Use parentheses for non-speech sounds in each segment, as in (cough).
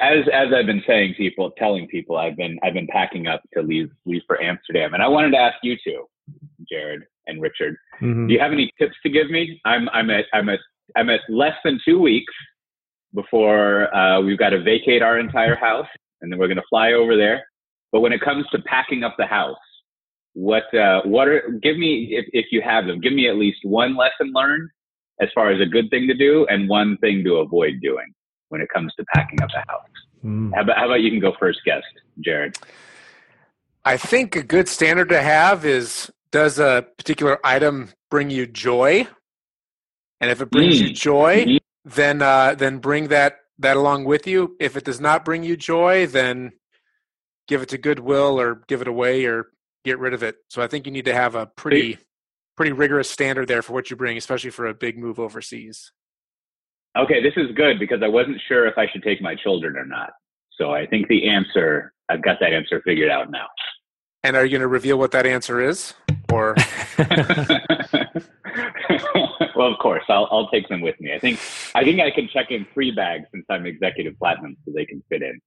as as I've been saying people telling people I've been I've been packing up to leave leave for Amsterdam and I wanted to ask you two, Jared and Richard, mm-hmm. do you have any tips to give me? I'm I'm at I'm at I'm at less than two weeks before uh, we've got to vacate our entire house and then we're going to fly over there. But when it comes to packing up the house, what uh, what are give me if if you have them, give me at least one lesson learned as far as a good thing to do and one thing to avoid doing when it comes to packing up a house. Mm. How, about, how about you can go first, guest, Jared? I think a good standard to have is does a particular item bring you joy? And if it brings mm. you joy, mm-hmm. then uh, then bring that that along with you. If it does not bring you joy, then give it to Goodwill or give it away or get rid of it. So I think you need to have a pretty pretty rigorous standard there for what you bring, especially for a big move overseas. Okay, this is good because I wasn't sure if I should take my children or not. So I think the answer, I've got that answer figured out now. And are you going to reveal what that answer is? Or (laughs) (laughs) well, of course, I'll I'll take them with me. I think I think I can check in three bags since I'm executive platinum, so they can fit in.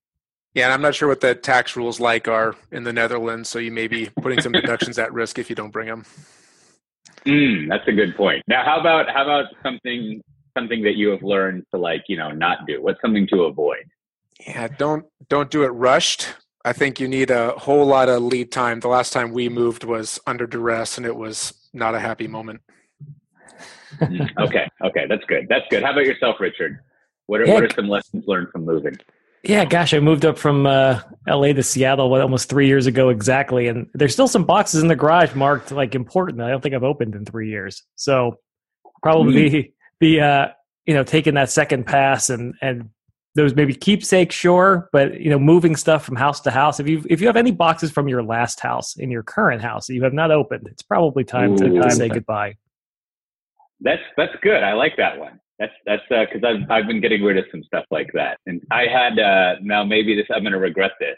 Yeah, and I'm not sure what the tax rules like are in the Netherlands, so you may be putting some (laughs) deductions at risk if you don't bring them. Mm, that's a good point. Now, how about how about something something that you have learned to like you know not do? What's something to avoid? Yeah, don't don't do it rushed. I think you need a whole lot of lead time. The last time we moved was under duress, and it was not a happy moment. Mm, okay, okay, that's good. That's good. How about yourself, Richard? What are yeah. what are some lessons learned from moving? Yeah, gosh, I moved up from uh, LA to Seattle what, almost three years ago exactly, and there's still some boxes in the garage marked like important. I don't think I've opened in three years, so probably mm. The uh, you know taking that second pass and and those maybe keepsakes, sure, but you know moving stuff from house to house. If you if you have any boxes from your last house in your current house that you have not opened, it's probably time Ooh, to say goodbye. That's that's good. I like that one. That's that's because uh, I've I've been getting rid of some stuff like that, and I had uh, now maybe this I'm going to regret this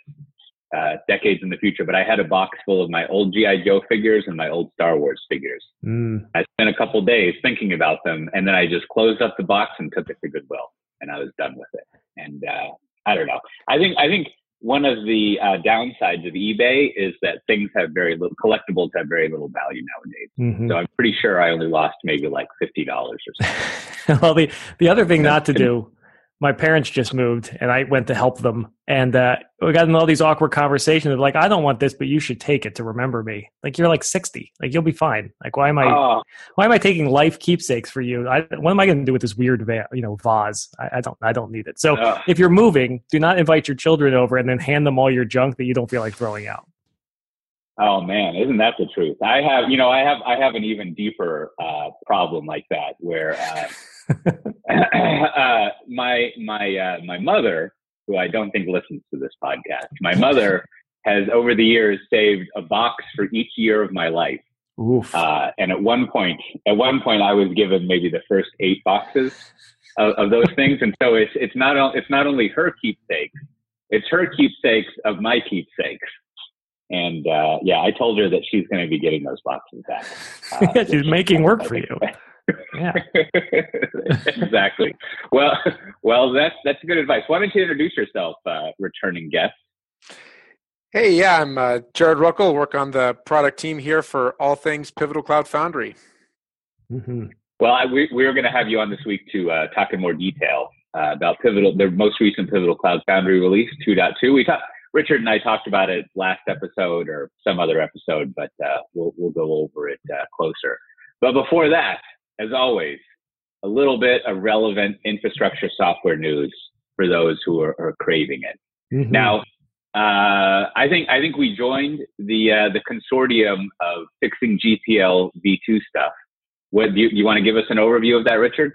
uh, decades in the future, but I had a box full of my old GI Joe figures and my old Star Wars figures. Mm. I spent a couple days thinking about them, and then I just closed up the box and took it to Goodwill, and I was done with it. And uh, I don't know. I think I think one of the uh, downsides of eBay is that things have very little collectibles have very little value nowadays. Mm-hmm. So I'm pretty sure I only lost maybe like fifty dollars or something. (laughs) well, the the other thing not to do my parents just moved and I went to help them. And uh, we got in all these awkward conversations of like, I don't want this, but you should take it to remember me. Like you're like 60, like you'll be fine. Like why am I, oh. why am I taking life keepsakes for you? I, what am I going to do with this weird, va- you know, vase? I, I, don't, I don't need it. So oh. if you're moving, do not invite your children over and then hand them all your junk that you don't feel like throwing out. Oh man, isn't that the truth? I have, you know, I have, I have an even deeper uh, problem like that where. Uh, (laughs) uh, my my uh, my mother, who I don't think listens to this podcast, my mother has over the years saved a box for each year of my life. Uh, and at one point, at one point, I was given maybe the first eight boxes of, of those (laughs) things, and so it's it's not it's not only her keepsakes, it's her keepsakes of my keepsakes. And uh, yeah, I told her that she's going to be getting those boxes back. Uh, (laughs) she's making work for you yeah. (laughs) exactly. Well, well, that's that's good advice. Why don't you introduce yourself, uh, returning guest? Hey, yeah, I'm uh, Jared Ruckle. Work on the product team here for all things Pivotal Cloud Foundry. Mm-hmm. Well, I, we we were going to have you on this week to uh, talk in more detail uh, about Pivotal, the most recent Pivotal Cloud Foundry release 2.2. We talked. Richard and I talked about it last episode or some other episode, but uh, we'll we'll go over it uh, closer. But before that, as always, a little bit of relevant infrastructure software news for those who are, are craving it. Mm-hmm. Now, uh, I think I think we joined the uh, the consortium of fixing GPL v2 stuff. What do you, you want to give us an overview of that, Richard?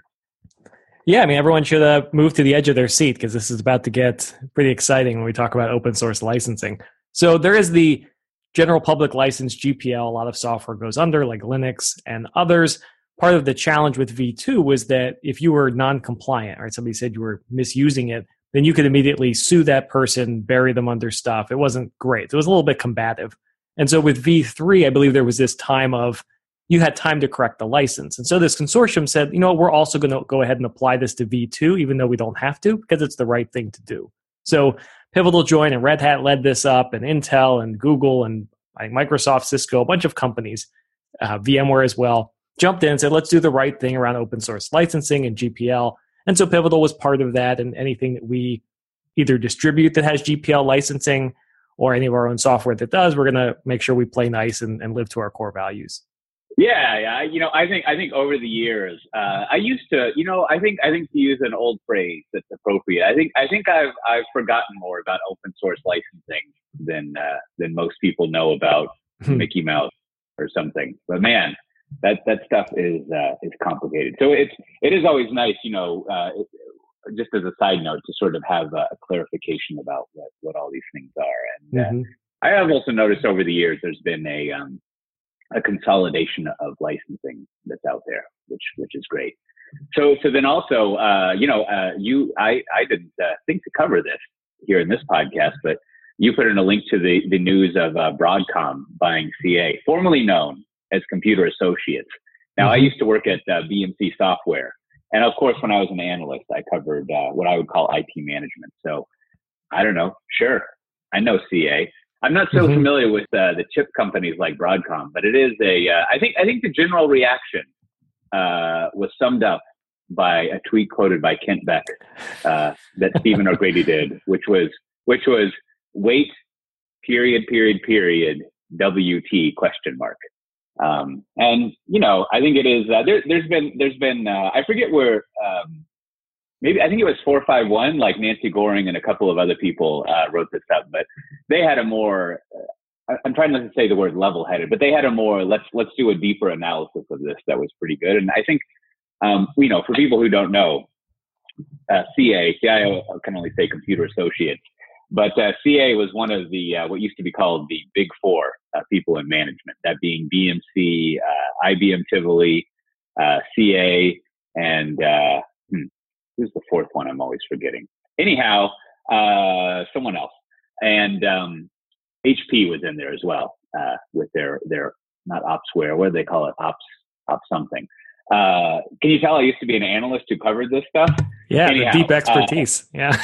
Yeah, I mean, everyone should uh, move to the edge of their seat because this is about to get pretty exciting when we talk about open source licensing. So there is the general public license GPL. A lot of software goes under, like Linux and others part of the challenge with V2 was that if you were non-compliant, right, somebody said you were misusing it, then you could immediately sue that person, bury them under stuff. It wasn't great. It was a little bit combative. And so with V3, I believe there was this time of you had time to correct the license. And so this consortium said, you know, we're also going to go ahead and apply this to V2, even though we don't have to, because it's the right thing to do. So Pivotal joined, and Red Hat led this up, and Intel and Google and Microsoft, Cisco, a bunch of companies, uh, VMware as well, jumped in and said, let's do the right thing around open source licensing and GPL. And so Pivotal was part of that, and anything that we either distribute that has GPL licensing or any of our own software that does, we're going to make sure we play nice and, and live to our core values. Yeah, yeah. You know, I think I think over the years, uh, I used to, you know, I think I think to use an old phrase that's appropriate. I think I think I've I've forgotten more about open source licensing than uh, than most people know about hmm. Mickey Mouse or something. But man, that that stuff is uh, is complicated. So it's it is always nice, you know, uh, just as a side note, to sort of have a, clarification about what what all these things are. And uh, mm-hmm. I have also noticed over the years there's been a um, a consolidation of licensing that's out there, which which is great. So so then also, uh, you know, uh, you I I didn't uh, think to cover this here in this podcast, but you put in a link to the the news of uh, Broadcom buying CA, formerly known as Computer Associates. Now, mm-hmm. I used to work at uh, BMC Software, and of course, when I was an analyst, I covered uh, what I would call IT management. So I don't know, sure, I know CA. I'm not so mm-hmm. familiar with uh, the chip companies like Broadcom, but it is a. Uh, I think I think the general reaction uh, was summed up by a tweet quoted by Kent Beck uh, that Stephen (laughs) O'Grady did, which was which was wait period period period WT question mark. Um, and you know, I think it is. Uh, there, has been there's been uh, I forget where um, maybe I think it was four five one. Like Nancy Gohring and a couple of other people uh, wrote this up, but they had a more. Uh, I'm trying not to say the word level-headed, but they had a more let's let's do a deeper analysis of this that was pretty good. And I think, um, you know, for people who don't know, uh, CA, CIO can only say computer associates, but uh, CA was one of the uh, what used to be called the Big Four uh, people in management. That being BMC, uh, IBM Tivoli, uh, CA, and hmm, who's the fourth one? I'm always forgetting. Anyhow, uh, someone else, and um, HP was in there as well uh, with their their not opsware. What do they call it? Ops ops something. Uh, can you tell I used to be an analyst who covered this stuff? Yeah, Anyhow, deep uh, expertise. yeah.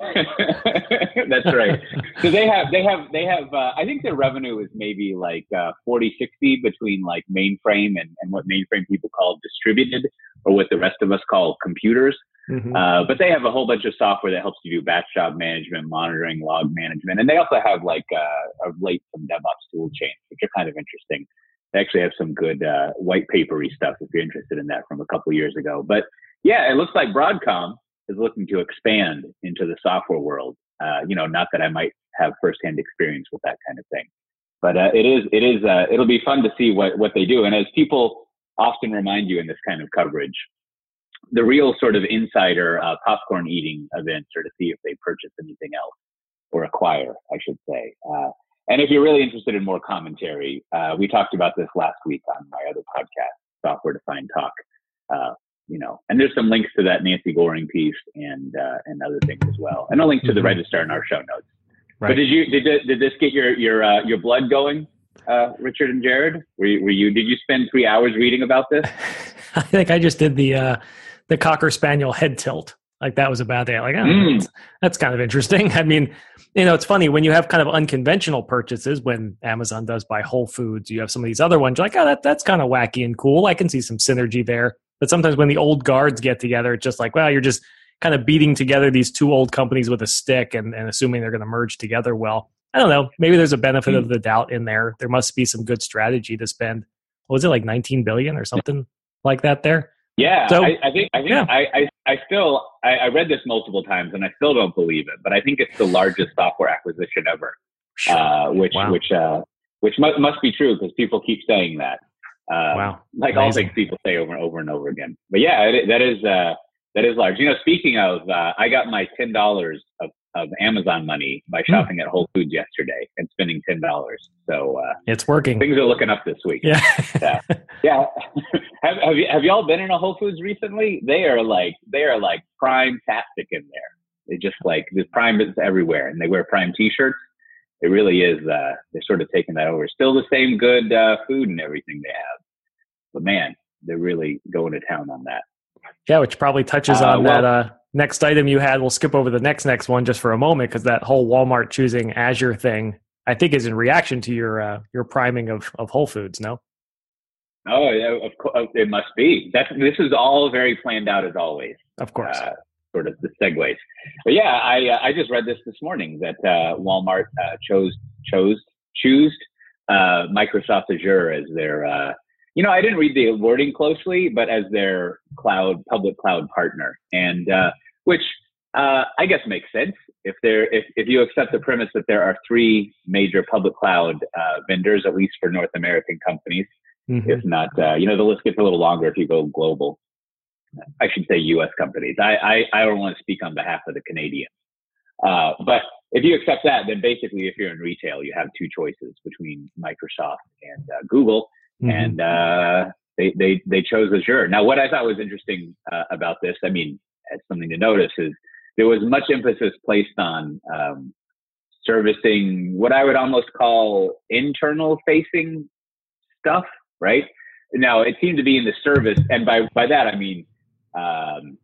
(laughs) (laughs) That's right. So they have, they have, they have, uh, I think their revenue is maybe like uh, 40, 60 between like mainframe and, and what mainframe people call distributed or what the rest of us call computers. Mm-hmm. Uh, but they have a whole bunch of software that helps you do batch job management, monitoring, log management, and they also have like uh, of late some DevOps tool chains, which are kind of interesting. They actually have some good uh, white papery stuff if you're interested in that from a couple years ago. But yeah, it looks like Broadcom is looking to expand into the software world. Uh, you know, not that I might have firsthand experience with that kind of thing, but uh, it is it is uh, it'll be fun to see what what they do. And as people often remind you in this kind of coverage, the real sort of insider uh, popcorn eating events are to see if they purchase anything else or acquire, I should say. Uh, and if you're really interested in more commentary, uh, we talked about this last week on my other podcast, Software Defined Talk. Uh, you know, and there's some links to that Nancy Gohring piece and uh, and other things as well, and a link to the mm-hmm. register in our show notes. Right. But did you did did this get your your uh, your blood going, Richard and Jared? Were you, were you did you spend three hours reading about this? (laughs) I think I just did the the cocker spaniel head tilt. Like that was a bad day. Like, oh, mm. that's, that's, kind of interesting. (laughs) I mean, you know, it's funny when you have kind of unconventional purchases. When Amazon does buy Whole Foods, you have some of these other ones. You're like, oh, that that's kind of wacky and cool. I can see some synergy there. But sometimes when the old guards get together, it's just like, well, you're just kind of beating together these two old companies with a stick and, and assuming they're going to merge together. Well, I don't know. Maybe there's a benefit mm. of the doubt in there. There must be some good strategy to spend. What was it like 19 billion or something like that there? Yeah, so, I, I, think I think yeah. I, I, I still I, I, read this multiple times and I still don't believe it, but I think it's the largest software acquisition ever, uh, which wow. which uh, which must, must be true because people keep saying that. Uh, wow, like Amazing. all things people say over and over and over again. But yeah, it, that is uh, that is large. You know, speaking of, uh, I got my ten dollars of of Amazon money by hmm. shopping mm. at Whole Foods yesterday and spending ten dollars. So uh, it's working. Things are looking up this week. Yeah, yeah. (laughs) yeah. (laughs) have have, you, have y'all been in a Whole Foods recently? They are like they are like prime tastic in there. They just like the prime is everywhere, and they wear prime T-shirts. It really is. Uh, they're sort of taking that over. Still the same good uh, food and everything they have, but man, they're really going to town on that. Yeah, which probably touches uh, on well, that uh, next item you had, we'll skip over the next next one just for a moment because that whole Walmart choosing Azure thing, I think, is in reaction to your uh, your priming of of Whole Foods. No. Oh, yeah, of course, oh, it must be. That's this is all very planned out as always. Of course. Sort of the segues. But yeah, I uh, I just read this this morning that uh, Walmart uh, chose chose choose uh, Microsoft Azure as their uh, you know I didn't read the wording closely, but as their cloud public cloud partner, and uh, which I guess makes sense if there if if you accept the premise that there are three major public cloud vendors, at least for North American companies. Mm-hmm. If not, you know, the list gets a little longer if you go global. I should say U.S. companies. I, I, I don't want to speak on behalf of the Canadians. Uh, but if you accept that, then basically, if you're in retail, you have two choices between Microsoft and uh, Google, mm-hmm. and uh, they, they they chose Azure. Now, what I thought was interesting uh, about this, I mean, as something to notice, is there was much emphasis placed on um, servicing what I would almost call internal facing stuff, right? Now, it seemed to be in the service, and by by that I mean um,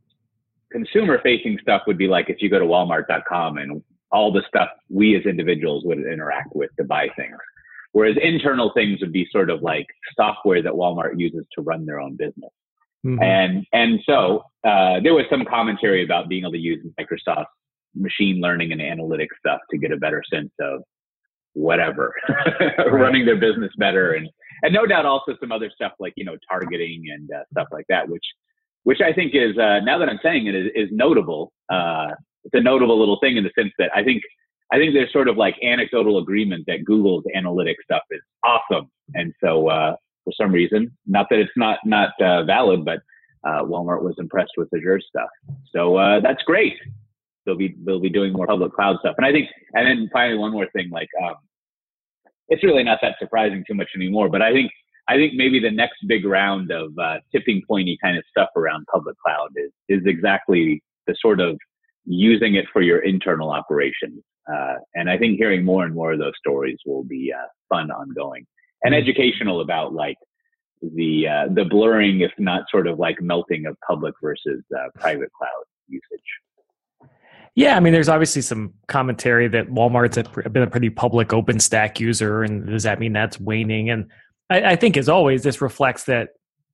consumer facing stuff would be like if you go to walmart.com and all the stuff we as individuals would interact with to buy things. Whereas internal things would be sort of like software that Walmart uses to run their own business. Mm-hmm. And and so uh, there was some commentary about being able to use Microsoft machine learning and analytics stuff to get a better sense of whatever (laughs) running their business better and and no doubt also some other stuff like you know targeting and uh, stuff like that which which I think is uh, now that I'm saying it is, is notable. Uh, it's a notable little thing in the sense that I think I think there's sort of like anecdotal agreement that Google's analytics stuff is awesome, and so uh, for some reason, not that it's not not uh, valid, but uh, Walmart was impressed with Azure stuff. So uh, that's great. They'll be they'll be doing more public cloud stuff, and I think and then finally one more thing, like um, it's really not that surprising too much anymore, but I think I think maybe the next big round of uh, tipping pointy kind of stuff around public cloud is is exactly the sort of using it for your internal operations. Uh, and I think hearing more and more of those stories will be uh, fun, ongoing, and mm-hmm. educational about like the uh, the blurring, if not sort of like melting of public versus uh, private cloud usage. Yeah, I mean, there's obviously some commentary that Walmart's been a pretty public OpenStack user, and does that mean that's waning? And I, I think, as always, this reflects that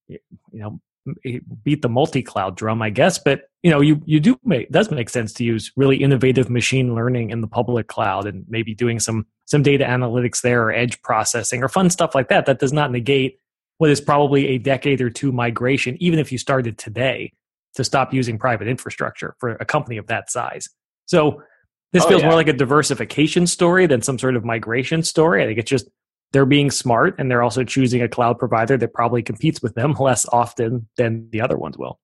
you know eh, beat the multi-cloud drum, I guess. But you know, you you do make does make sense to use really innovative machine learning in the public cloud and maybe doing some some data analytics there or edge processing or fun stuff like that. That does not negate what is probably a decade or two migration, even if you started today to stop using private infrastructure for a company of that size. So this oh, feels yeah. more like a diversification story than some sort of migration story. I think it's just they're being smart and they're also choosing a cloud provider that probably competes with them (laughs) less often than the other ones will.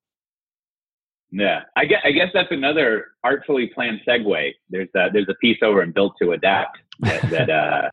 Yeah, I guess, I guess that's another artfully planned segue. There's a, there's a piece over in Built to Adapt that (laughs) that, uh,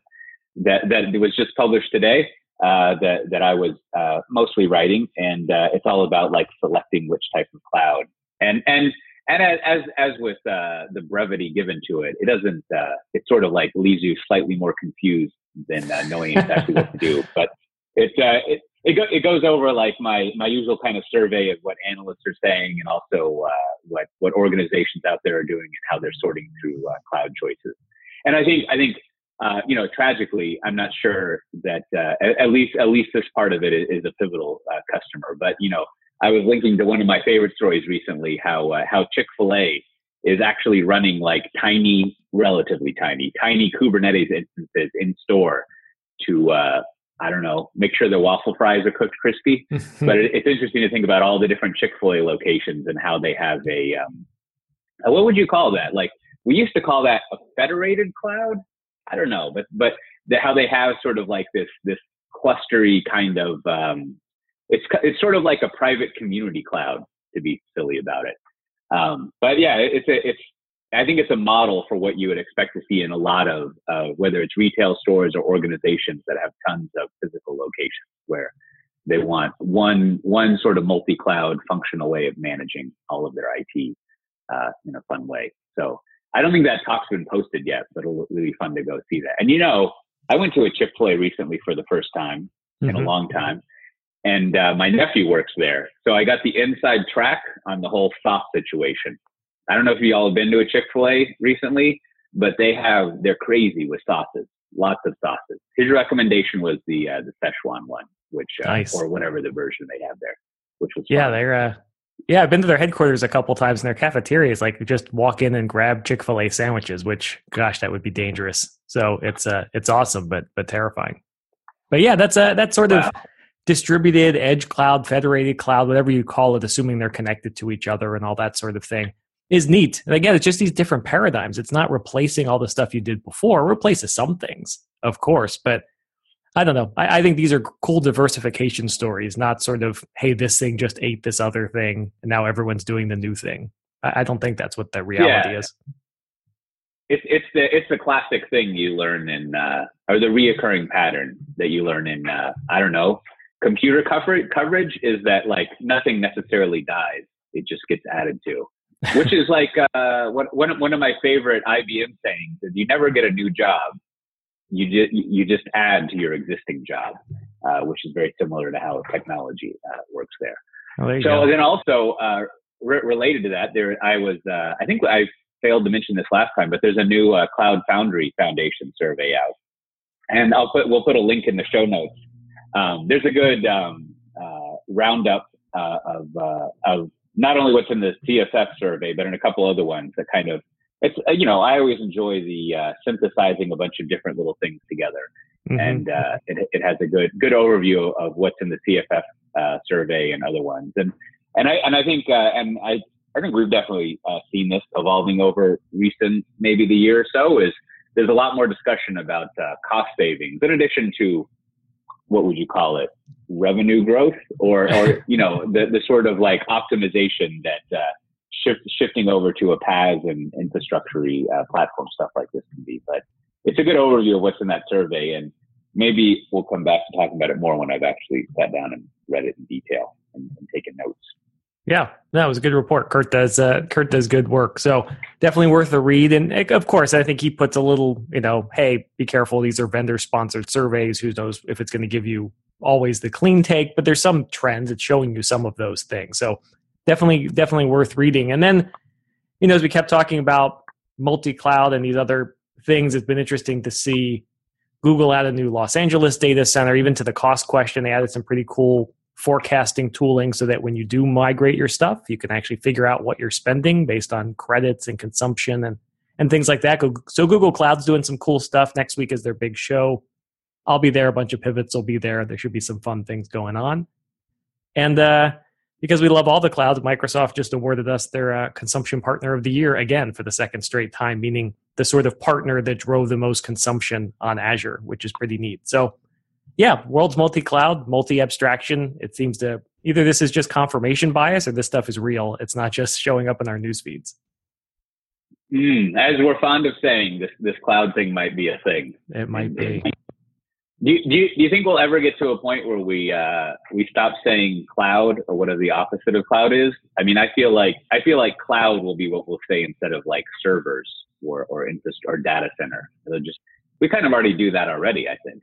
that that was just published today uh, that that I was uh, mostly writing, and uh, it's all about like selecting which type of cloud. And and and as as, as with uh, the brevity given to it, it doesn't. Uh, it sort of like leaves you slightly more confused than uh, knowing exactly what to do. (laughs) But it, uh, it it, go, it goes over like my my usual kind of survey of what analysts are saying and also uh, what what organizations out there are doing and how they're sorting through uh, cloud choices. And I think I think uh, you know tragically, I'm not sure that uh, at, at, least at least this part of it is, is a pivotal uh, customer. But you know, I was linking to one of my favorite stories recently how uh, how Chick Fil A is actually running like tiny, relatively tiny, tiny Kubernetes instances in store to, uh, I don't know, make sure the waffle fries are cooked crispy. (laughs) but it, it's interesting to think about all the different Chick fil A locations and how they have a, um, what would you call that? Like, we used to call that a federated cloud. I don't know, but, but the, how they have sort of like this, this clustery kind of, um, it's, it's sort of like a private community cloud to be silly about it. Um, but yeah, it's a, it's I think it's a model for what you would expect to see in a lot of uh, whether it's retail stores or organizations that have tons of physical locations where they want one one sort of multi-cloud functional way of managing all of their IT uh, in a fun way. So I don't think that talk's been posted yet, but it'll, it'll be fun to go see that. And you know, I went to a Chick Fil A recently for the first time mm-hmm. in a mm-hmm. long time, and uh, my nephew works there, so I got the inside track on the whole sauce situation. I don't know if you all have been to a Chick Fil A recently, but they have they're crazy with sauces, lots of sauces. His recommendation was the uh, the Szechuan one, which uh, nice. or whatever the version they have there, which was yeah, fun. they're uh, yeah, I've been to their headquarters a couple times, and their cafeteria is like just walk in and grab Chick Fil A sandwiches. Which, gosh, that would be dangerous. So it's uh, it's awesome, but but terrifying. But yeah, that's a that's sort wow. of distributed edge cloud, federated cloud, whatever you call it, assuming they're connected to each other and all that sort of thing, is neat. And again, it's just these different paradigms. It's not replacing all the stuff you did before. It replaces some things, of course, but I don't know. I, I, think these are cool diversification stories, not sort of, hey, this thing just ate this other thing, and now everyone's doing the new thing. I, I don't think that's what the reality yeah. is. It's it's the it's the classic thing you learn in uh, or the reoccurring pattern that you learn in uh, I don't know computer coverage coverage is that like nothing necessarily dies; it just gets added to. (laughs) Which is like uh, one one of my favorite IBM sayings: is you never get a new job, you just you just add to your existing job, uh, which is very similar to how technology uh, works there. Oh, there so go. then also uh, re- related to that, there I was uh, I think I failed to mention this last time, but there's a new uh, Cloud Foundry Foundation survey out, and I'll put we'll put a link in the show notes um, there's a good um, uh, roundup uh, of uh, of not only what's in the CFF survey, but in a couple other ones that kind of it's uh, you know I always enjoy the uh, synthesizing a bunch of different little things together, mm-hmm. and uh, it, it has a good good overview of what's in the CFF survey and other ones, and and I and I think and I I think we've definitely seen this evolving over recent maybe the year or so is there's a lot more discussion about cost savings in addition to what would you call it revenue growth or or (laughs) you know the the sort of like optimization that uh, shift, shifting over to a PaaS and infrastructure uh, platform stuff like this can be. But it's a good overview of what's in that survey, and maybe we'll come back to talking about it more when I've actually sat down and read it in detail and, and taken notes. Yeah, that was a good report. Kurt does uh, Kurt does good work, so definitely worth a read. And of course, I think he puts a little, you know, hey, be careful. These are vendor sponsored surveys. Who knows if it's going to give you always the clean take? But there's some trends. It's showing you some of those things. So definitely, definitely worth reading. And then, you know, as we kept talking about multi cloud and these other things, it's been interesting to see Google add a new Los Angeles data center. Even to the cost question, they added some pretty cool forecasting tooling so that when you do migrate your stuff, you can actually figure out what you're spending based on credits and consumption and and things like that. So Google Cloud's doing some cool stuff. Next week is their big show. I'll be there. A bunch of pivots will be there. There should be some fun things going on. And uh, because we love all the clouds, Microsoft just awarded us their uh, consumption partner of the year again for the second straight time, meaning the sort of partner that drove the most consumption on Azure, which is pretty neat. So yeah, world's multi-cloud, multi-abstraction. It seems to either this is just confirmation bias or this stuff is real. It's not just showing up in our news feeds. Mm, as we're fond of saying, this this cloud thing might be a thing. It might be. Do you, do you, do you think we'll ever get to a point where we uh, we stop saying cloud or whatever the opposite of cloud is? I mean, I feel like I feel like cloud will be what we'll say instead of like servers or or infrastructure or data center. It'll just we kind of already do that already. I think.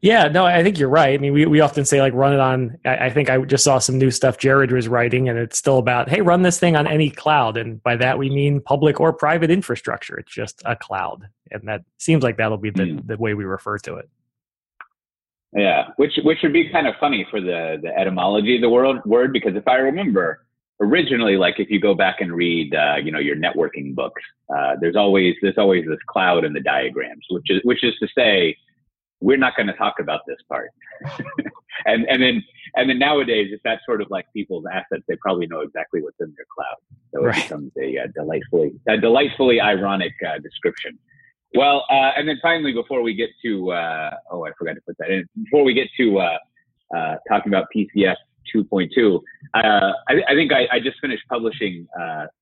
Yeah, no, I think you're right. I mean, we, we often say like run it on. I, I, think I just saw some new stuff Jared was writing, and it's still about hey, run this thing on any cloud, and by that we mean public or private infrastructure. It's just a cloud, and that seems like that'll be the, mm. the way we refer to it. Yeah, which which would be kind of funny for the the etymology of the word word because if I remember originally, like if you go back and read uh, you know your networking books, uh, there's always there's always this cloud in the diagrams, which is which is to say we're not going to talk about this part. (laughs) and and then and then nowadays, if that's sort of like people's assets, they probably know exactly what's in their cloud. So right. it becomes a, uh, delightfully a delightfully ironic uh, description. Well, uh, and then finally, before we get to uh, oh, I forgot to put that in. Before we get to uh, uh, talking about PCF 2.2, I, I, think I, I, just finished publishing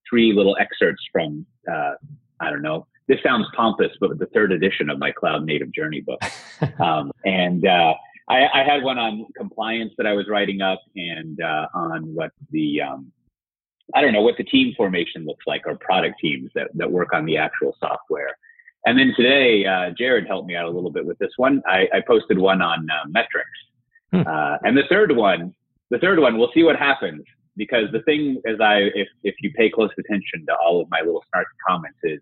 three little excerpts from I don't know this sounds pompous, but the third edition of my cloud native journey book. (laughs) um, and uh, I, I, had one on compliance that I was writing up and uh, on what the, um, I don't know, what the team formation looks like or product teams that, that work on the actual software. And then today, uh, Jared helped me out a little bit with this one. I, I posted one on uh, metrics. Hmm. Uh, and the third one, the third one, we'll see what happens because the thing is, I if if you pay close attention to all of my little snarky comments is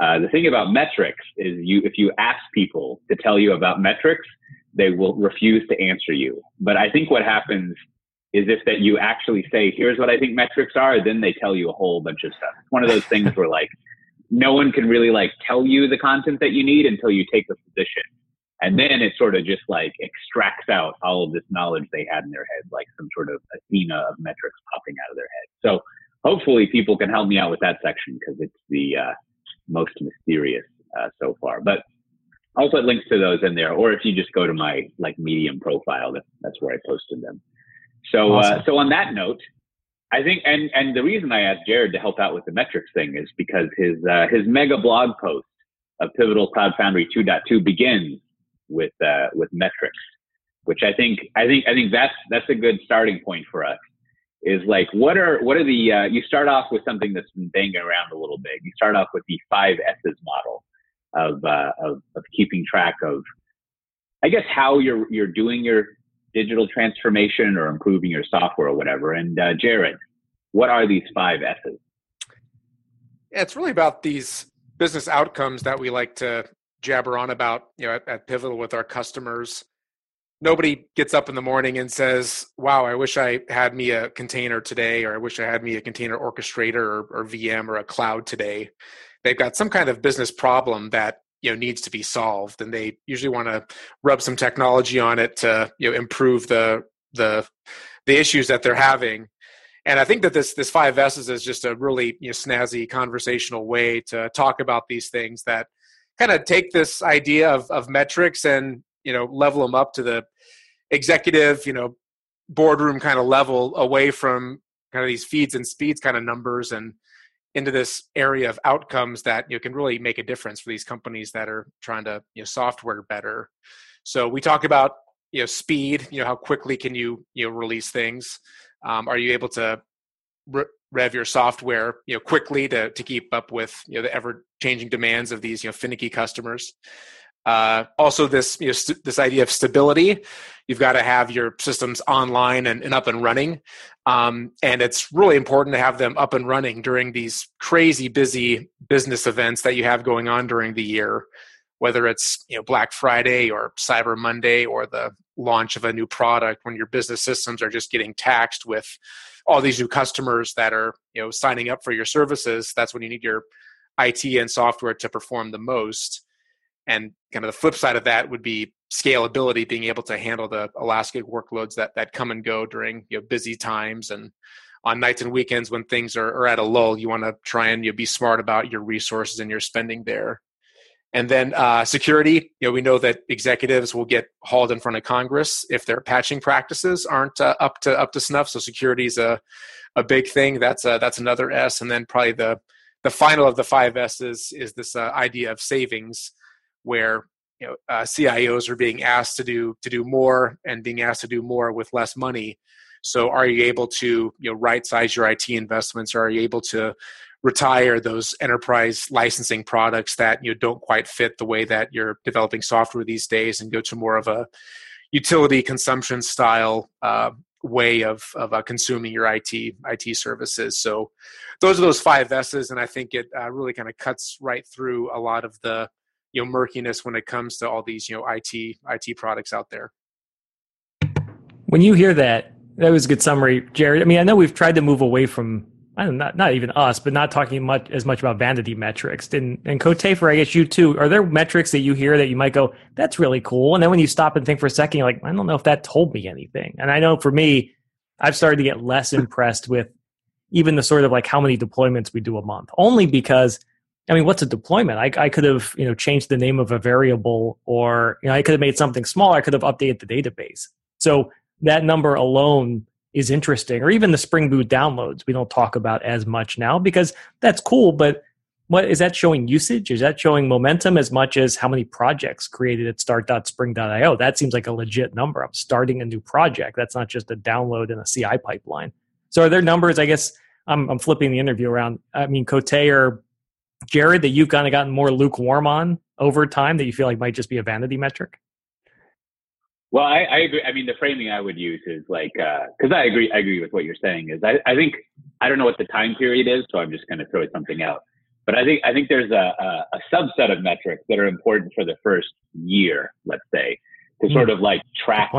uh, the thing about metrics is you if you ask people to tell you about metrics, they will refuse to answer you. But I think what happens is if that you actually say, here's what I think metrics are, then they tell you a whole bunch of stuff. It's one of those things (laughs) where like no one can really like tell you the content that you need until you take the position. And then it sort of just like extracts out all of this knowledge they had in their head, like some sort of Athena of metrics popping out of their head. So hopefully people can help me out with that section because it's the uh, most mysterious uh, so far. But I'll put links to those in there, or if you just go to my like Medium profile, that, that's where I posted them. So, uh, awesome. uh, so on that note, I think, and and the reason I asked Jared to help out with the metrics thing is because his uh, his mega blog post of Pivotal Cloud Foundry 2.2 begins with uh, with metrics, which I think I think I think that's that's a good starting point for us. Is like what are what are the uh, you start off with something that's been banging around a little bit. You start off with the five S's model of uh, of, of keeping track of, I guess how you're you're doing your digital transformation or improving your software or whatever. And uh, Jared, what are these five S's? Yeah, it's really about these business outcomes that we like to jabber on about, you know, at, at Pivotal with our customers. Nobody gets up in the morning and says, "Wow, I wish I had me a container today," or "I wish I had me a container orchestrator or, or VM or a cloud today." They've got some kind of business problem that you know needs to be solved and they usually want to rub some technology on it to you know improve the the the issues that they're having and i think that this this five s's is just a really you know snazzy conversational way to talk about these things that kind of take this idea of of metrics and you know level them up to the executive you know boardroom kind of level away from kind of these feeds and speeds kind of numbers and into this area of outcomes that you know, can really make a difference for these companies that are trying to you know software better. So we talk about you know speed. You know how quickly can you you know release things? Um, are you able to re- rev your software you know quickly to to keep up with you know the ever changing demands of these you know finicky customers? Uh, also, this you know, st- this idea of stability. You've got to have your systems online and, and up and running, um, and it's really important to have them up and running during these crazy busy business events that you have going on during the year. Whether it's you know Black Friday or Cyber Monday or the launch of a new product, when your business systems are just getting taxed with all these new customers that are you know signing up for your services, that's when you need your IT and software to perform the most and kind of the flip side of that would be scalability being able to handle the elastic workloads that that come and go during you know busy times. And on nights and weekends when things are, are at a lull you want to try and you know, be smart about your resources and your spending there. And then uh, security you know we know that executives will get hauled in front of congress if their patching practices aren't uh, up to up to snuff. So security is a a big thing. That's a, that's another s. And then probably the the final of the five s's is this uh, idea of savings where you know uh, CIOs are being asked to do to do more and being asked to do more with less money. So, are you able to you know right size your IT investments? Or are you able to retire those enterprise licensing products that you know, don't quite fit the way that you're developing software these days, and go to more of a utility consumption style uh, way of of uh, consuming your IT IT services. So, those are those five S's, and I think it uh, really kind of cuts right through a lot of the you know murkiness when it comes to all these you know IT IT products out there. When you hear that, that was a good summary, Jared. I mean, I know we've tried to move away from I don't not not even us, but not talking much as much about vanity metrics. And and Cote for I guess you too. Are there metrics that you hear that you might go, that's really cool, and then when you stop and think for a second, you're like, I don't know if that told me anything. And I know for me, I've started to get less impressed with even the sort of like how many deployments we do a month, only because I mean, what's a deployment? I, I could have, you know, changed the name of a variable or, you know, I could have made something small. I could have updated the database. So that number alone is interesting. Or even the Spring Boot downloads we don't talk about as much now because that's cool. But what is that showing usage? Is that showing momentum as much as how many projects created at start.spring.io? That seems like a legit number. I'm starting a new project. That's not just a download in a CI pipeline. So are there numbers? I guess I'm, I'm flipping the interview around. I mean, Cote or Jared, that you've kind of gotten more lukewarm on over time that you feel like might just be a vanity metric? Well, I, I, agree. I mean, the framing I would use is like because uh, I agree. I agree with what you're saying. Is I, I think I don't know what the time period is, so I'm just going to throw something out. But I think I think there's a, a, a, subset of metrics that are important for the first year, let's say, to mm. sort of like track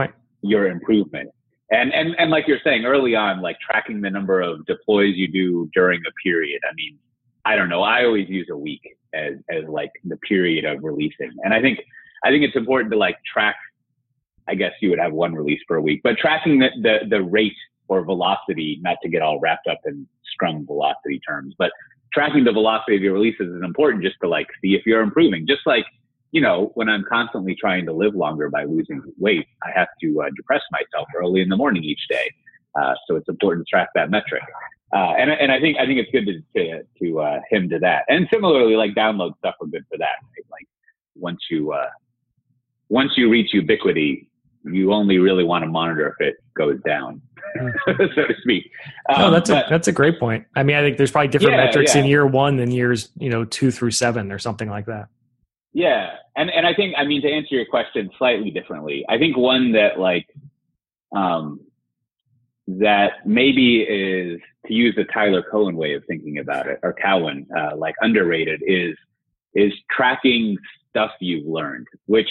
your improvement. And and and like you're saying early on, like tracking the number of deploys you do during a period. I mean, I don't know. I always use a week as as like the period of releasing, and I think I think it's important to like track I guess you would have one release per week, but tracking the, the, the rate or velocity, not to get all wrapped up in Scrum velocity terms, but tracking the velocity of your releases is important just to like see if you're improving. Just like, you know, when I'm constantly trying to live longer by losing weight, I have to uh, depress myself early in the morning each day. Uh, so it's important to track that metric. Uh, and, and I think, I think it's good to, to, to uh, him to that. And similarly, like download stuff are good for that. Right? Like once you, uh, once you reach ubiquity, you only really want to monitor if it goes down, (laughs) so to speak. Um, no, that's but, a that's a great point. I mean, I think there's probably different yeah, metrics yeah. in year one than years you know two through seven or something like that. Yeah, and and I think I mean to answer your question slightly differently. I think one that like um, that maybe is to use the Tyler Cowen way of thinking about it, or Cowen, uh, like underrated is is tracking stuff you've learned, which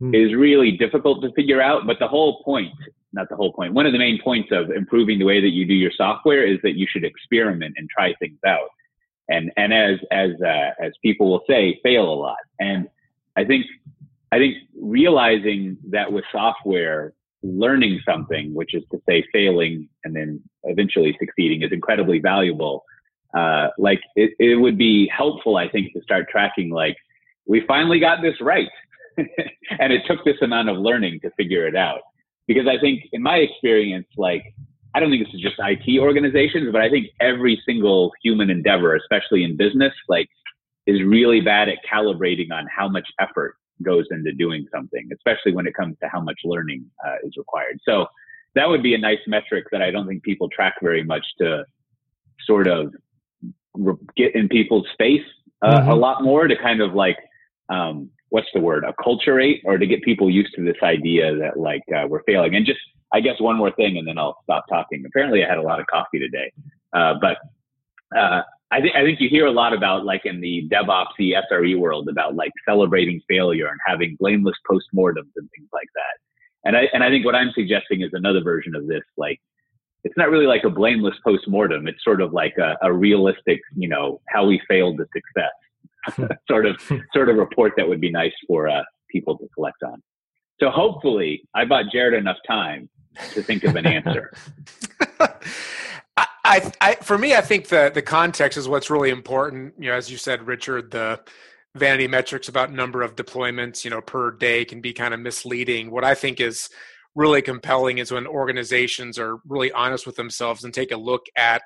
hmm. is really difficult to figure out. But the whole point, not the whole point, one of the main points of improving the way that you do your software is that you should experiment and try things out. And, and as, as, uh, as people will say, fail a lot. And I think, I think realizing that with software, learning something, which is to say failing and then eventually succeeding is incredibly valuable. Uh, like it, it would be helpful, I think, to start tracking like, we finally got this right. (laughs) and it took this amount of learning to figure it out. Because I think, in my experience, like, I don't think this is just IT organizations, but I think every single human endeavor, especially in business, like, is really bad at calibrating on how much effort goes into doing something, especially when it comes to how much learning uh, is required. So that would be a nice metric that I don't think people track very much to sort of get in people's space uh, mm-hmm. a lot more to kind of like um, what's the word acculturate or to get people used to this idea that like uh, we're failing and just i guess one more thing and then i'll stop talking apparently i had a lot of coffee today uh, but uh, I think I think you hear a lot about like in the DevOps the SRE world about like celebrating failure and having blameless postmortems and things like that. And I and I think what I'm suggesting is another version of this. Like it's not really like a blameless postmortem. It's sort of like a, a realistic, you know, how we failed to success. (laughs) sort of sort of report that would be nice for uh, people to collect on. So hopefully, I bought Jared enough time to think of an answer. (laughs) I, I, for me, I think the the context is what's really important. You know, as you said, Richard, the vanity metrics about number of deployments, you know, per day can be kind of misleading. What I think is really compelling is when organizations are really honest with themselves and take a look at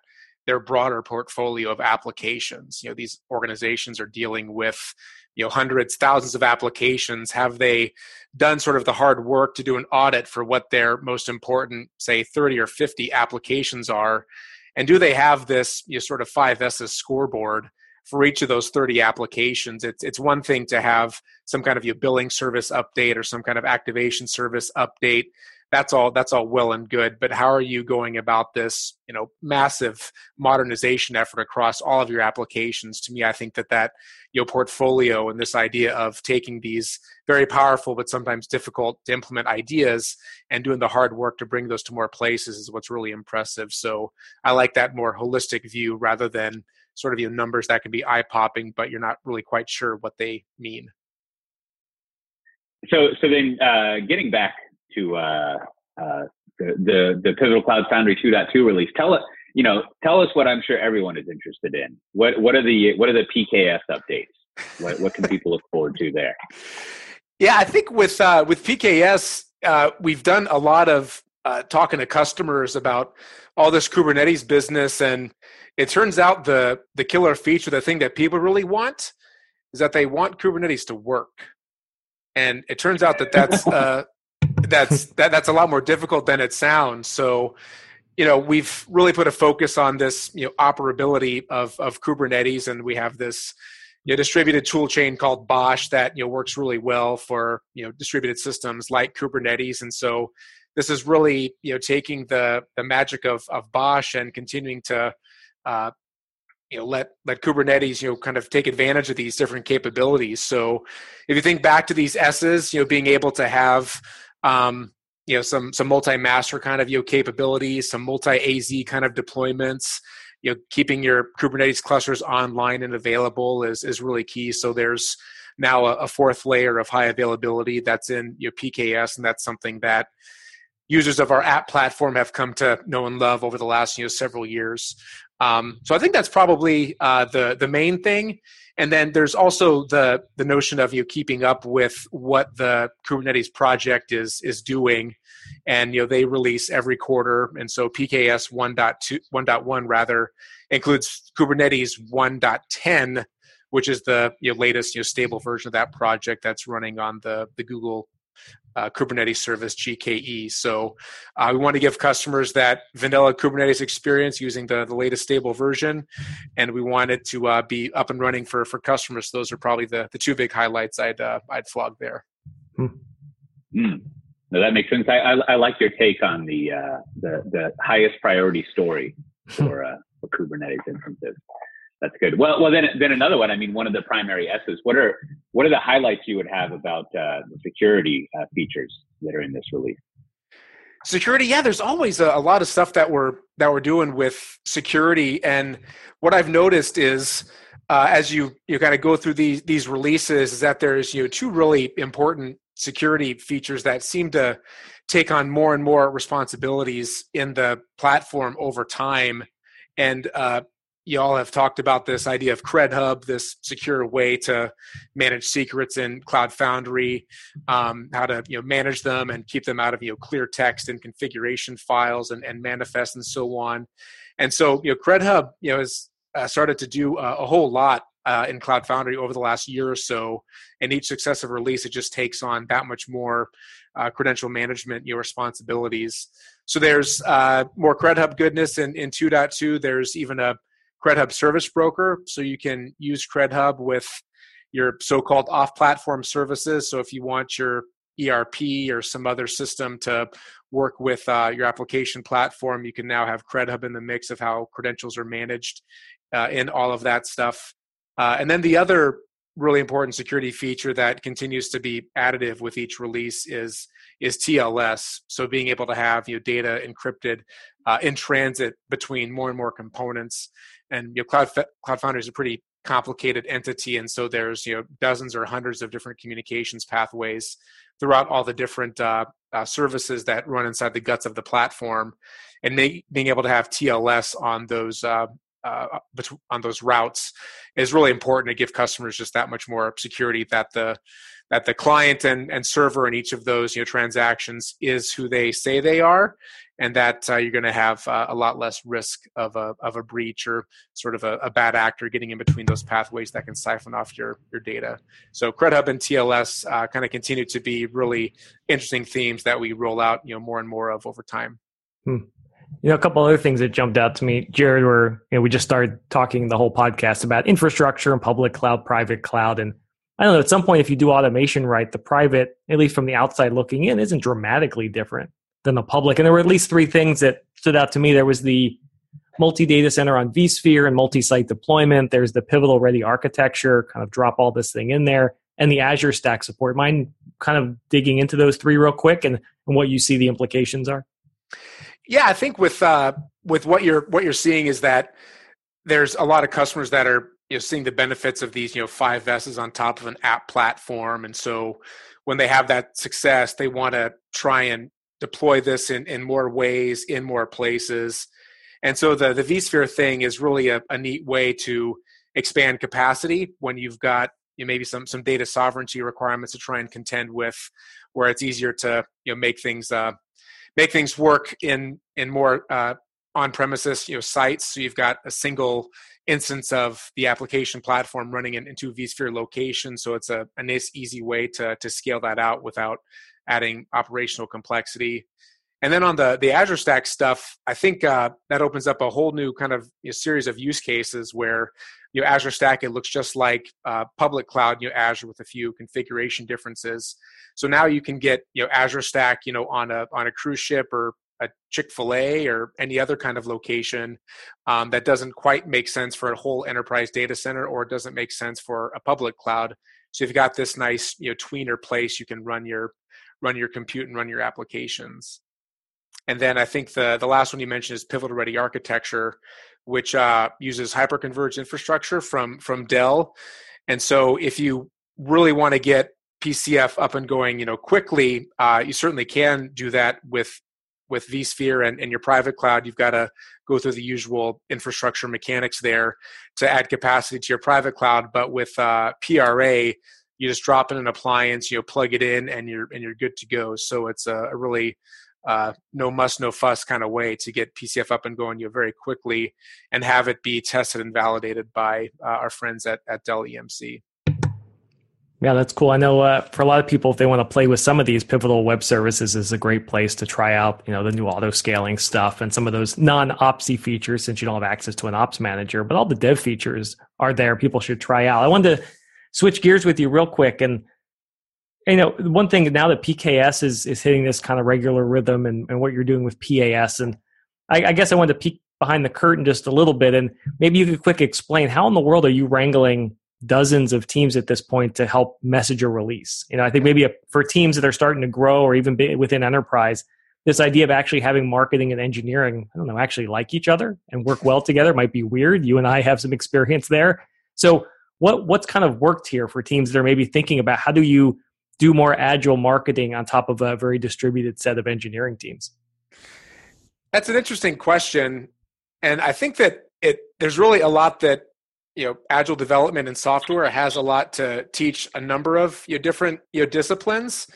their broader portfolio of applications. You know, these organizations are dealing with you know hundreds, thousands of applications. Have they done sort of the hard work to do an audit for what their most important, say, 30 or 50 applications are? And do they have this you know, sort of five S's scoreboard for each of those 30 applications? It's it's one thing to have some kind of your billing service update or some kind of activation service update that's all that's all well and good but how are you going about this you know massive modernization effort across all of your applications? To me i think that that your portfolio and this idea of taking these very powerful but sometimes difficult to implement ideas and doing the hard work to bring those to more places is what's really impressive. So i like that more holistic view rather than sort of your numbers that can be eye popping but you're not really quite sure what they mean. So so then uh, getting back to uh, uh, the, the the Pivotal Cloud Foundry 2.2 release. Tell us, you know, tell us what I'm sure everyone is interested in. What what are the what are the PKS updates? What what can people look forward to there? Yeah, I think with uh, with PKS, uh, we've done a lot of uh, talking to customers about all this Kubernetes business, and it turns out the the killer feature, the thing that people really want, is that they want Kubernetes to work. And it turns out that that's (laughs) uh, that's that, that's a lot more difficult than it sounds. So, you know, we've really put a focus on this, you know, operability of of Kubernetes, and we have this you know, distributed tool chain called BOSH that you know works really well for you know distributed systems like Kubernetes, and so this is really you know taking the the magic of of BOSH and continuing to uh, you know let let Kubernetes you know kind of take advantage of these different capabilities. So if you think back to these S's, you know being able to have um, you know some some multi-master kind of you know capabilities, some multi-AZ kind of deployments. You know, keeping your Kubernetes clusters online and available is is really key. So there's now a, a fourth layer of high availability that's in your PKS, and that's something that users of our app platform have come to know and love over the last you know several years. Um, so I think that's probably uh, the the main thing. And then there's also the the notion of you keeping up with what the Kubernetes project is is doing, and you know they release every quarter, and so PKS 1.2 1.1 rather includes Kubernetes 1.10, which is the you know, latest you know, stable version of that project that's running on the the Google uh, Kubernetes service GKE. So uh, we want to give customers that vanilla Kubernetes experience using the, the latest stable version, and we want it to uh, be up and running for for customers. So those are probably the, the two big highlights I'd uh, I'd flog there. Hmm. Mm. No, that makes sense. I, I, I, like your take on the uh, the the highest priority story for, uh, for Kubernetes instances that's good. Well, well, then, then another one. I mean, one of the primary S's. What are what are the highlights you would have about uh, the security uh, features that are in this release? Security, yeah. There's always a, a, lot of stuff that we're that we're doing with security, and what I've noticed is uh, as you you kind of go through these these releases, is that there's you know two really important security features that seem to take on more and more responsibilities in the platform over time and uh, you all have talked about this idea of CredHub, this secure way to manage secrets in Cloud Foundry, um, how to you know manage them and keep them out of you know clear text and configuration files and, and manifest and so on. And so you know CredHub you know has uh, started to do a, a whole lot uh, in Cloud Foundry over the last year or so. And each successive release, it just takes on that much more uh, credential management your responsibilities. So there's uh, more CredHub goodness in, in 2.2. There's even a CredHub Service Broker. So you can use CredHub with your so-called off-platform services. So if you want your ERP or some other system to work with uh, your application platform, you can now have CredHub in the mix of how credentials are managed uh, in all of that stuff. Uh, and then the other really important security feature that continues to be additive with each release is is TLS. So being able to have you know, data encrypted uh, in transit between more and more components and you know, Cloud Cloud Foundry is a pretty complicated entity, and so there's you know dozens or hundreds of different communications pathways throughout all the different uh, uh, services that run inside the guts of the platform, and being able to have TLS on those uh, uh, on those routes is really important to give customers just that much more security that the that the client and, and server in each of those you know transactions is who they say they are and that uh, you're going to have uh, a lot less risk of a, of a breach or sort of a, a, bad actor getting in between those pathways that can siphon off your, your data. So CredHub and TLS uh, kind of continue to be really interesting themes that we roll out, you know, more and more of over time. Hmm. You know, a couple other things that jumped out to me, Jared, were you know, we just started talking the whole podcast about infrastructure and public cloud, private cloud, and I don't know. At some point, if you do automation right, the private, at least from the outside looking in, isn't dramatically different than the public. And there were at least three things that stood out to me. There was the multi data center on vSphere and multi site deployment. There's the pivotal ready architecture, kind of drop all this thing in there, and the Azure Stack support. Mind kind of digging into those three real quick and, and what you see the implications are? Yeah, I think with uh, with what you're what you're seeing is that there's a lot of customers that are you know seeing the benefits of these you know five S's on top of an app platform, and so when they have that success, they want to try and deploy this in, in more ways, in more places. And so the, the vSphere thing is really a, a neat way to expand capacity when you've got you know, maybe some, some data sovereignty requirements to try and contend with, where it's easier to you know, make things uh, make things work in in more uh, on premises you know sites. So you've got a single instance of the application platform running in, into vSphere location. So it's a, a nice, easy way to to scale that out without adding operational complexity. And then on the the Azure Stack stuff, I think uh, that opens up a whole new kind of you know, series of use cases where you know Azure Stack it looks just like uh, public cloud, you know Azure with a few configuration differences. So now you can get you know Azure Stack, you know on a on a cruise ship or a Chick Fil A or any other kind of location um, that doesn't quite make sense for a whole enterprise data center, or doesn't make sense for a public cloud. So you've got this nice you know tweener place you can run your run your compute and run your applications. And then I think the the last one you mentioned is pivotal ready architecture, which uh, uses hyperconverged infrastructure from from Dell. And so if you really want to get PCF up and going, you know, quickly, uh, you certainly can do that with with vSphere and, and your private cloud. You've got to go through the usual infrastructure mechanics there to add capacity to your private cloud. But with uh, PRA, you just drop in an appliance, you know, plug it in, and you're and you're good to go. So it's a, a really uh, no muss, no fuss kind of way to get PCF up and going you know, very quickly and have it be tested and validated by uh, our friends at, at Dell EMC. Yeah, that's cool. I know uh, for a lot of people, if they want to play with some of these pivotal web services, is a great place to try out, you know, the new auto scaling stuff and some of those non-opsy features, since you don't have access to an ops manager. But all the dev features are there. People should try out. I wanted to switch gears with you real quick, and you know, one thing now that PKS is is hitting this kind of regular rhythm, and, and what you're doing with PAS, and I, I guess I wanted to peek behind the curtain just a little bit, and maybe you could quick explain how in the world are you wrangling dozens of teams at this point to help message a release. You know, I think maybe a, for teams that are starting to grow or even within enterprise, this idea of actually having marketing and engineering, I don't know, actually like each other and work well together might be weird. You and I have some experience there. So, what what's kind of worked here for teams that are maybe thinking about how do you do more agile marketing on top of a very distributed set of engineering teams? That's an interesting question, and I think that it there's really a lot that you know agile development and software has a lot to teach a number of you know, different you know disciplines i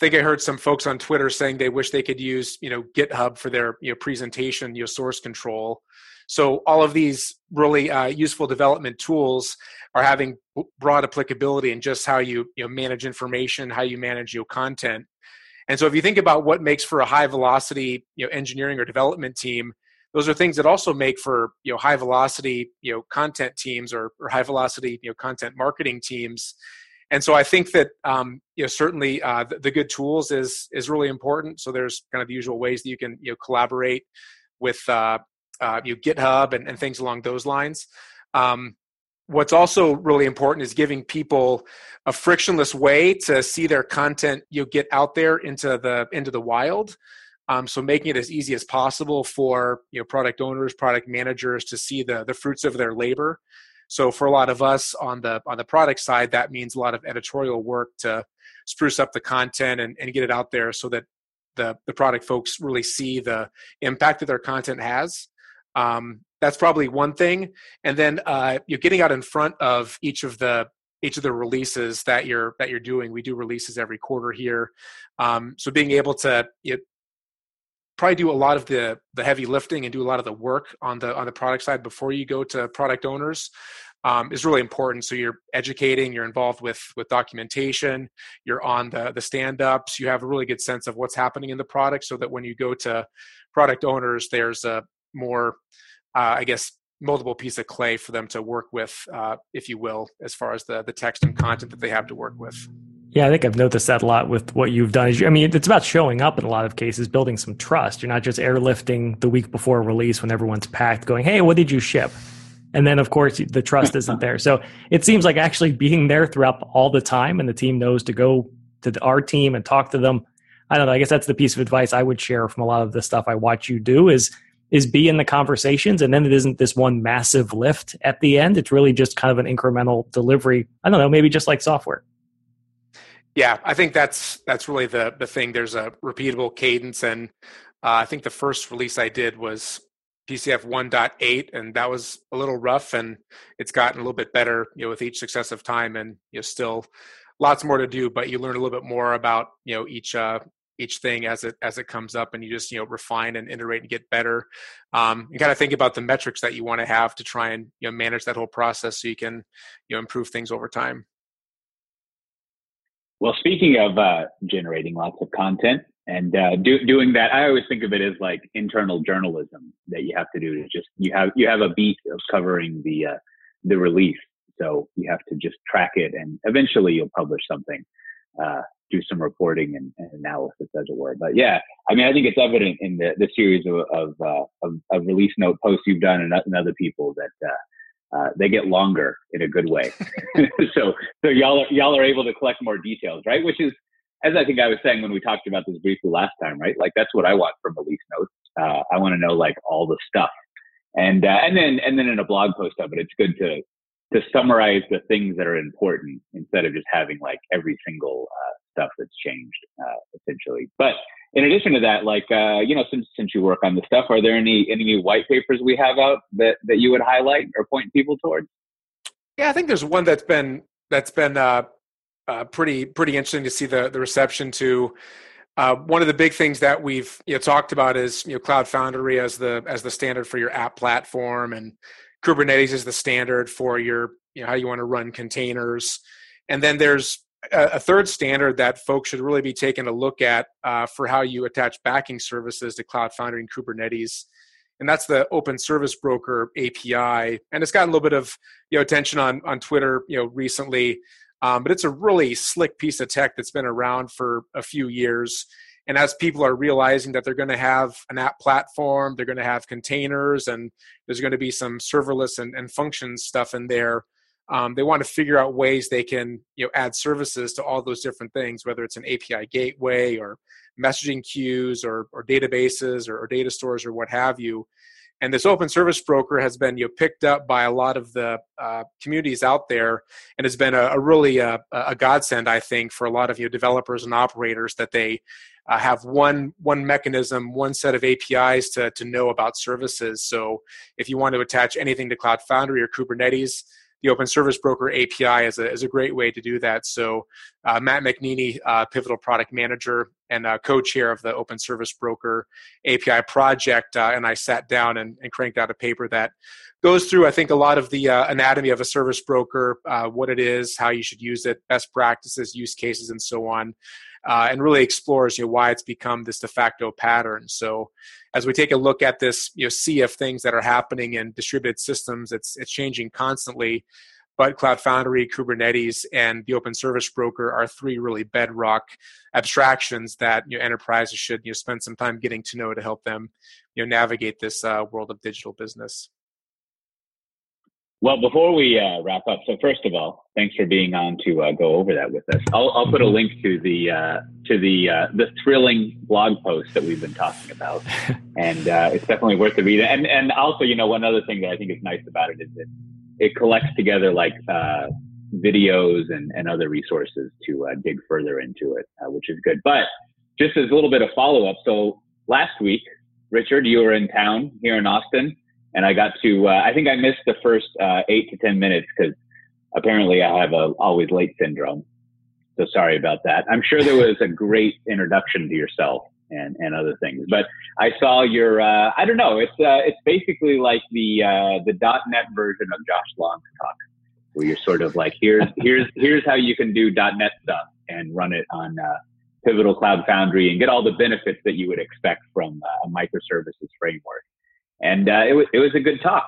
think i heard some folks on twitter saying they wish they could use you know github for their you know presentation you know source control so all of these really uh, useful development tools are having broad applicability in just how you you know manage information how you manage your content. And so if you think about what makes for a high velocity you know engineering or development team those are things that also make for you know high velocity you know content teams or, or high velocity you know content marketing teams. And so i think that um, you know certainly uh, the, the, good tools is is really important. So there's kind of the usual ways that you can you know collaborate with uh, uh, you know, github and, and things along those lines um, what's also really important is giving people a frictionless way to see their content you know, get out there into the into the wild um, so making it as easy as possible for you know product owners, product managers to see the the fruits of their labor. So for a lot of us on the on the product side, that means a lot of editorial work to spruce up the content and, and get it out there so that the the product folks really see the impact that their content has. Um, that's probably one thing, and then uh, you're getting out in front of each of the each of the releases that you're that you're doing. We do releases every quarter here, um, so being able to you probably do a lot of the the heavy lifting and do a lot of the work on the on the product side before you go to product owners um, is really important. So you're educating, you're involved with with documentation, you're on the the stand ups, you have a really good sense of what's happening in the product, so that when you go to product owners, there's a more, uh, I guess, multiple piece of clay for them to work with, uh, if you will, as far as the the text and content that they have to work with. Yeah, I think I've noticed that a lot with what you've done. I mean, it's about showing up in a lot of cases, building some trust. You're not just airlifting the week before release when everyone's packed, going, "Hey, what did you ship?" And then, of course, the trust isn't there. So it seems like actually being there throughout all the time, and the team knows to go to our team and talk to them. I don't know. I guess that's the piece of advice I would share from a lot of the stuff I watch you do is is be in the conversations, and then it isn't this one massive lift at the end. It's really just kind of an incremental delivery. I don't know, maybe just like software. Yeah, I think that's that's really the the thing. There's a repeatable cadence, and uh, I think the first release I did was PCF 1.8, and that was a little rough, and it's gotten a little bit better, you know, with each successive time, and you know, still lots more to do, but you learn a little bit more about you know each uh, each thing as it as it comes up, and you just you know refine and iterate and get better. Um, and kind of think about the metrics that you want to have to try and you know manage that whole process, so you can you know improve things over time. Well, speaking of uh, generating lots of content, and uh, do, doing that, I always think of it as like internal journalism that you have to do to just you have you have a beat of covering the uh, the release, so you have to just track it, and eventually you'll publish something, uh, do some reporting and, and, analysis, as it were. But yeah, I mean, I think it's evident in the, the series of of, uh, of, of release note posts you've done and, and other people that. Uh, uh, they get longer in a good way. (laughs) (laughs) so, so y'all are, y'all are able to collect more details, right? Which is as I think I was saying when we talked about this briefly last time, right? Like that's what I want from release notes. Uh, I want to know like all the stuff, and uh, and then and then in a blog post of it, it's good to to summarize the things that are important instead of just having like every single uh, stuff that's changed uh, essentially. But in addition to that, like uh, you know, since since you work on the stuff, are there any any new white papers we have out that that you would highlight or point people towards? Yeah, I think there's one that's been that's been uh, uh, pretty pretty interesting to see the the reception to. Uh, one of the big things that we've you know, talked about is you know Cloud Foundry as the as the standard for your app platform, and Kubernetes is the standard for your you know how you want to run containers. And then there's a, a third standard that folks should really be taking a look at uh, for how you attach backing services to Cloud Foundry and Kubernetes and that's the open service broker api and it's gotten a little bit of you know attention on on twitter you know recently um, but it's a really slick piece of tech that's been around for a few years. And as people are realizing that they're going to have an app platform, they're going to have containers, and there's going to be some serverless and, and function stuff in there, um, they want to figure out ways they can you know add services to all those different things, whether it's an API gateway or messaging queues or, or databases or, or data stores or what have you. And this open service broker has been you know, picked up by a lot of the uh, communities out there, and has been a, a really uh, a, a, godsend, I think, for a lot of you know, developers and operators that they uh, have one one mechanism, one set of APIs to to know about services. So if you want to attach anything to Cloud Foundry or Kubernetes, the Open Service Broker API is a, is a great way to do that. So, uh, Matt McNeeney, uh, Pivotal Product Manager and uh, co chair of the Open Service Broker API project, uh, and I sat down and, and, cranked out a paper that goes through, I think, a lot of the uh, anatomy of a service broker, uh, what it is, how you should use it, best practices, use cases, and so on. Uh, and really explores you know why it's become this de facto pattern. So as we take a look at this you know sea of things that are happening in distributed systems, it's it's changing constantly. But Cloud Foundry, Kubernetes, and the Open Service Broker are three really bedrock abstractions that you know, enterprises should you know, spend some time getting to know to help them you know, navigate this uh, world of digital business. Well, before we uh, wrap up, so first of all, thanks for being on to uh, go over that with us. I'll, I'll put a link to the uh, to the uh, the thrilling blog post that we've been talking about, (laughs) and uh, it's definitely worth the read. And and also, you know, one other thing that I think is nice about it is that it collects together like uh, videos and, and other resources to dig further into it, which is good. But just as a little bit of follow up, so last week, Richard, you were in town here in Austin and I got to. Uh, I think I missed the first uh, eight to ten minutes because apparently I have a always late syndrome. So sorry about that. I'm sure there was a great introduction to yourself and, and other things, but I saw your. Uh, I don't know. It's uh, it's basically like the uh, the .NET version of Josh Long's talk, where you're sort of like here's here's here's how you can do .NET stuff and run it on. Uh, Pivotal Cloud Foundry and get all the benefits that you would expect from a microservices framework. And uh, it, was, it was a good talk.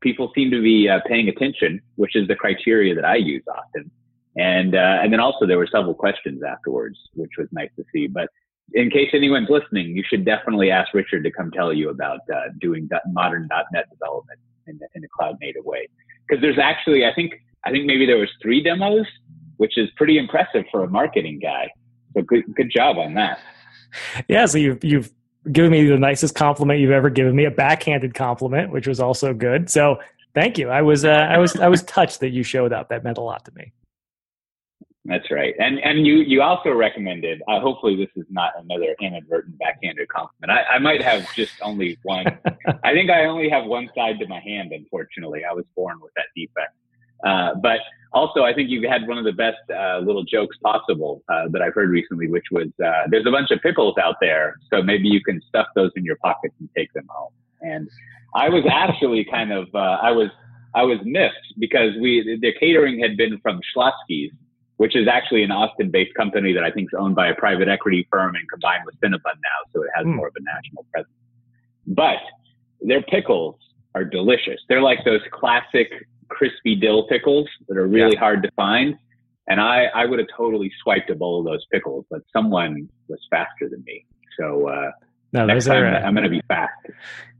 People seem to be uh, paying attention, which is the criteria that I use often. And, uh, and then also there were several questions afterwards, which was nice to see. But in case anyone's listening, you should definitely ask Richard to come tell you about uh, doing modern .NET development in, in a cloud native way. Because there's actually, I think, I think maybe there was three demos, which is pretty impressive for a marketing guy. So good, good job on that. Yeah, so you've you've giving me the nicest compliment you've ever given me, a backhanded compliment, which was also good. So thank you. I was uh, I was I was touched that you showed up. That meant a lot to me. That's right, and and you you also recommended. Uh, hopefully, this is not another inadvertent backhanded compliment. I, I might have just only one. (laughs) I think I only have one side to my hand. Unfortunately, I was born with that defect. Uh, but also, I think you had one of the best uh, little jokes possible uh, that I've heard recently, which was uh, there's a bunch of pickles out there, so maybe you can stuff those in your pockets and take them home. And I was actually kind of uh, I was I was missed because we the catering had been from Schlotzsky's, which is actually an Austin-based company that I think is owned by a private equity firm and combined with Cinnabon now, so it has mm. more of a national presence. But their pickles are delicious. They're like those classic crispy dill pickles that are really yeah. hard to find. And I, I would have totally swiped a bowl of those pickles, but someone was faster than me. So uh, no, next time are, uh, I'm going to be fast.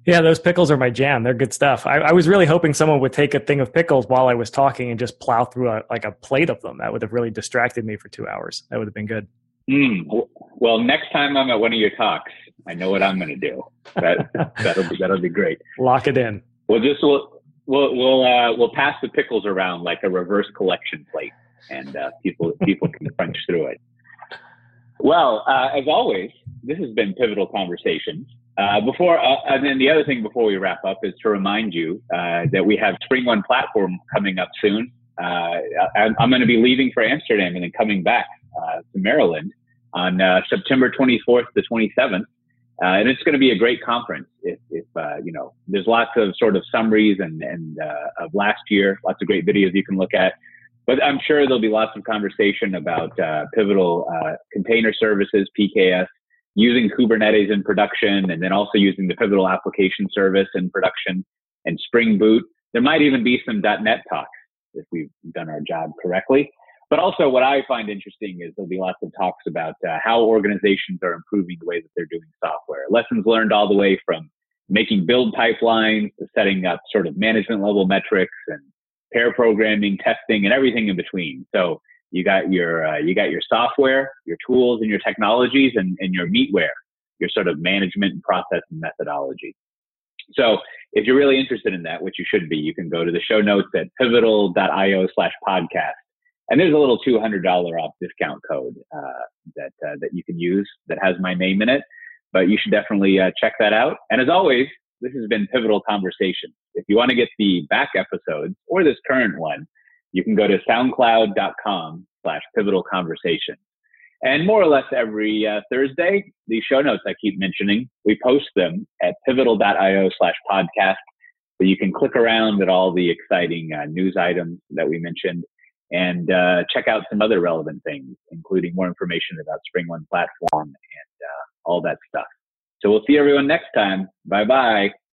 Yeah, those pickles are my jam. They're good stuff. I, I, was really hoping someone would take a thing of pickles while I was talking and just plow through a, like a plate of them. That would have really distracted me for two hours. That would have been good. Mm, well, next time I'm at one of your talks, I know what I'm going to do. That (laughs) that'll be that'll be great. Lock it in. We'll just we'll we'll we'll, uh, we'll pass the pickles around like a reverse collection plate, and uh, people people can crunch through it. Well, uh, as always, this has been pivotal conversations. Uh, before, uh, and then the other thing before we wrap up is to remind you uh, that we have Spring One platform coming up soon. Uh, I'm, I'm going to be leaving for Amsterdam and then coming back uh, to Maryland on uh, September 24th to 27th. Uh, and it's going to be a great conference. If, if uh, you know, there's lots of sort of summaries and, and uh, of last year, lots of great videos you can look at. But I'm sure there'll be lots of conversation about pivotal container services, PKS, using Kubernetes in production and then also using the Pivotal application service in production and Spring Boot. There might even be some .NET talks if we've done our job correctly. But also what I find interesting is there'll be lots of talks about uh, how organizations are improving the way that they're doing software. Lessons learned all the way from making build pipelines to setting up sort of management level metrics and pair programming, testing, and everything in between. So you got your uh, you got your software, your tools, and your technologies, and, and your meatware, your sort of management and process and methodology. So if you're really interested in that, which you should be, you can go to the show notes at pivotal.io slash podcast. And there's a little $200 off discount code uh, that, uh, that you can use that has my name in it. But you should definitely uh, check that out. And as always, this has been Pivotal Conversation. If you want to get the back episodes or this current one, you can go to soundcloud.com slash pivotal conversation. And more or less every uh, Thursday, these show notes I keep mentioning, we post them at pivotal.io slash podcast. So you can click around at all the exciting uh, news items that we mentioned and uh, check out some other relevant things, including more information about Spring One platform and uh, all that stuff. So we'll see everyone next time. Bye bye.